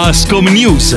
Ascom News.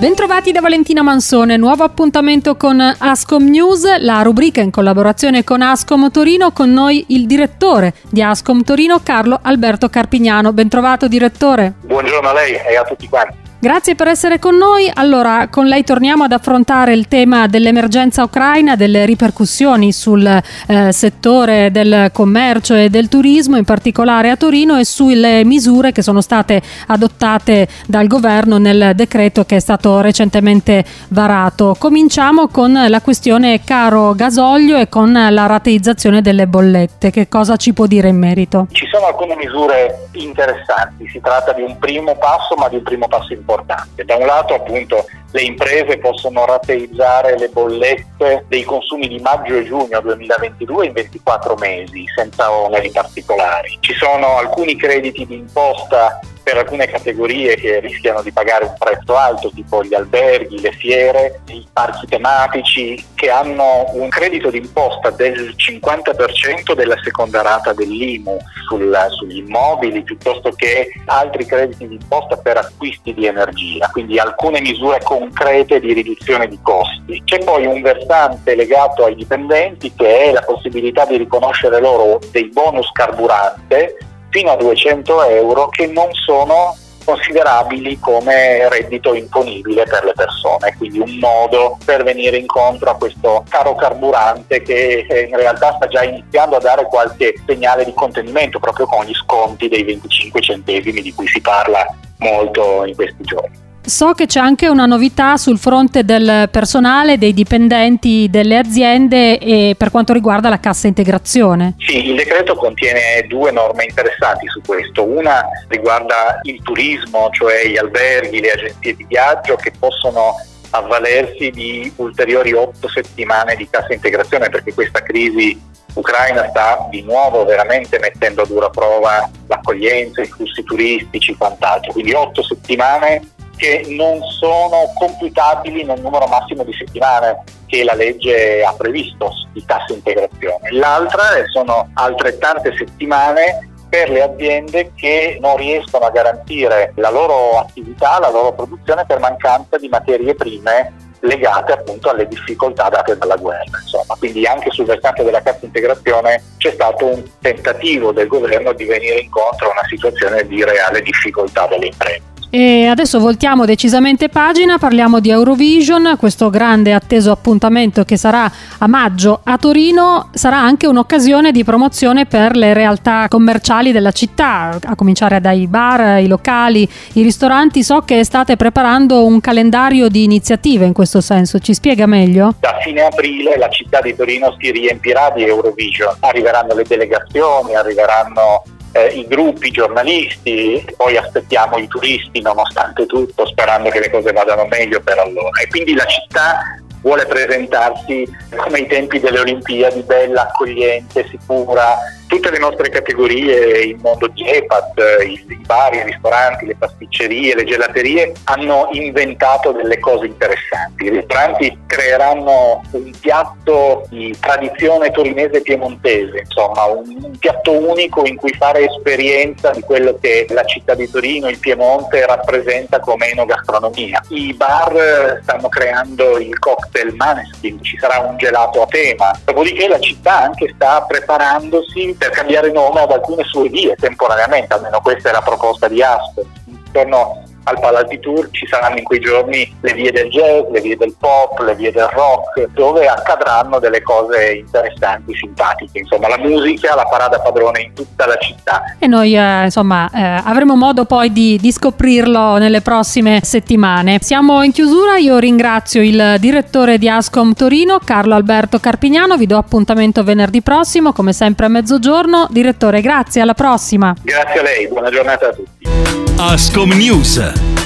Bentrovati da Valentina Mansone, nuovo appuntamento con Ascom News, la rubrica in collaborazione con Ascom Torino, con noi il direttore di Ascom Torino, Carlo Alberto Carpignano. Bentrovato direttore. Buongiorno a lei e a tutti quanti. Grazie per essere con noi. Allora, con lei torniamo ad affrontare il tema dell'emergenza ucraina, delle ripercussioni sul eh, settore del commercio e del turismo, in particolare a Torino, e sulle misure che sono state adottate dal governo nel decreto che è stato recentemente varato. Cominciamo con la questione caro gasolio e con la rateizzazione delle bollette. Che cosa ci può dire in merito? Ci sono alcune misure interessanti, si tratta di un primo passo, ma di un primo passo importante importante. Da un lato appunto le imprese possono rateizzare le bollette dei consumi di maggio e giugno 2022 in 24 mesi senza oneri particolari. Ci sono alcuni crediti di imposta per alcune categorie che rischiano di pagare un prezzo alto, tipo gli alberghi, le fiere, i parchi tematici, che hanno un credito d'imposta del 50% della seconda rata dell'IMU sul, sugli immobili, piuttosto che altri crediti d'imposta per acquisti di energia, quindi alcune misure concrete di riduzione di costi. C'è poi un versante legato ai dipendenti che è la possibilità di riconoscere loro dei bonus carburante fino a 200 euro che non sono considerabili come reddito imponibile per le persone, quindi un modo per venire incontro a questo caro carburante che in realtà sta già iniziando a dare qualche segnale di contenimento proprio con gli sconti dei 25 centesimi di cui si parla molto in questi giorni. So che c'è anche una novità sul fronte del personale, dei dipendenti delle aziende e per quanto riguarda la cassa integrazione. Sì, il decreto contiene due norme interessanti su questo. Una riguarda il turismo, cioè gli alberghi, le agenzie di viaggio che possono avvalersi di ulteriori otto settimane di cassa integrazione perché questa crisi ucraina sta di nuovo veramente mettendo a dura prova l'accoglienza, i flussi turistici quant'altro. Quindi otto settimane che non sono computabili nel numero massimo di settimane che la legge ha previsto di cassa integrazione. L'altra sono altrettante settimane per le aziende che non riescono a garantire la loro attività, la loro produzione per mancanza di materie prime legate appunto alle difficoltà date dalla guerra. Insomma. Quindi anche sul versante della cassa integrazione c'è stato un tentativo del governo di venire incontro a una situazione di reale difficoltà delle imprese. E adesso voltiamo decisamente pagina, parliamo di Eurovision, questo grande atteso appuntamento che sarà a maggio a Torino, sarà anche un'occasione di promozione per le realtà commerciali della città, a cominciare dai bar, i locali, i ristoranti. So che state preparando un calendario di iniziative in questo senso, ci spiega meglio? Da fine aprile la città di Torino si riempirà di Eurovision, arriveranno le delegazioni, arriveranno eh, i gruppi, i giornalisti, poi aspettiamo i turisti nonostante tutto, sperando che le cose vadano meglio per allora. E quindi la città vuole presentarsi come ai tempi delle Olimpiadi, bella, accogliente, sicura, tutte le nostre categorie, il mondo di EPAT, i, bar, i ristoranti, le pasticcerie, le gelaterie hanno inventato delle cose interessanti. I ristoranti creeranno un piatto di tradizione torinese piemontese, insomma un, un piatto unico in cui fare esperienza di quello che la città di Torino, il Piemonte rappresenta come enogastronomia. I bar stanno creando il cocktail Maneskin, ci sarà un gelato a tema, dopodiché la città anche sta preparandosi per cambiare nome ad alcune sue vie temporaneamente, almeno questa è la proposta di Aspen. Intorno al Palazzi Tour ci saranno in quei giorni le vie del jazz, le vie del pop, le vie del rock, dove accadranno delle cose interessanti, simpatiche. Insomma, la musica, la parada padrone in tutta la città. E noi, eh, insomma, eh, avremo modo poi di, di, scoprirlo nelle prossime settimane. Siamo in chiusura, io ringrazio il direttore di Ascom Torino, Carlo Alberto Carpignano, vi do appuntamento venerdì prossimo, come sempre a mezzogiorno. Direttore, grazie, alla prossima. Grazie a lei, buona giornata a tutti. Ascom News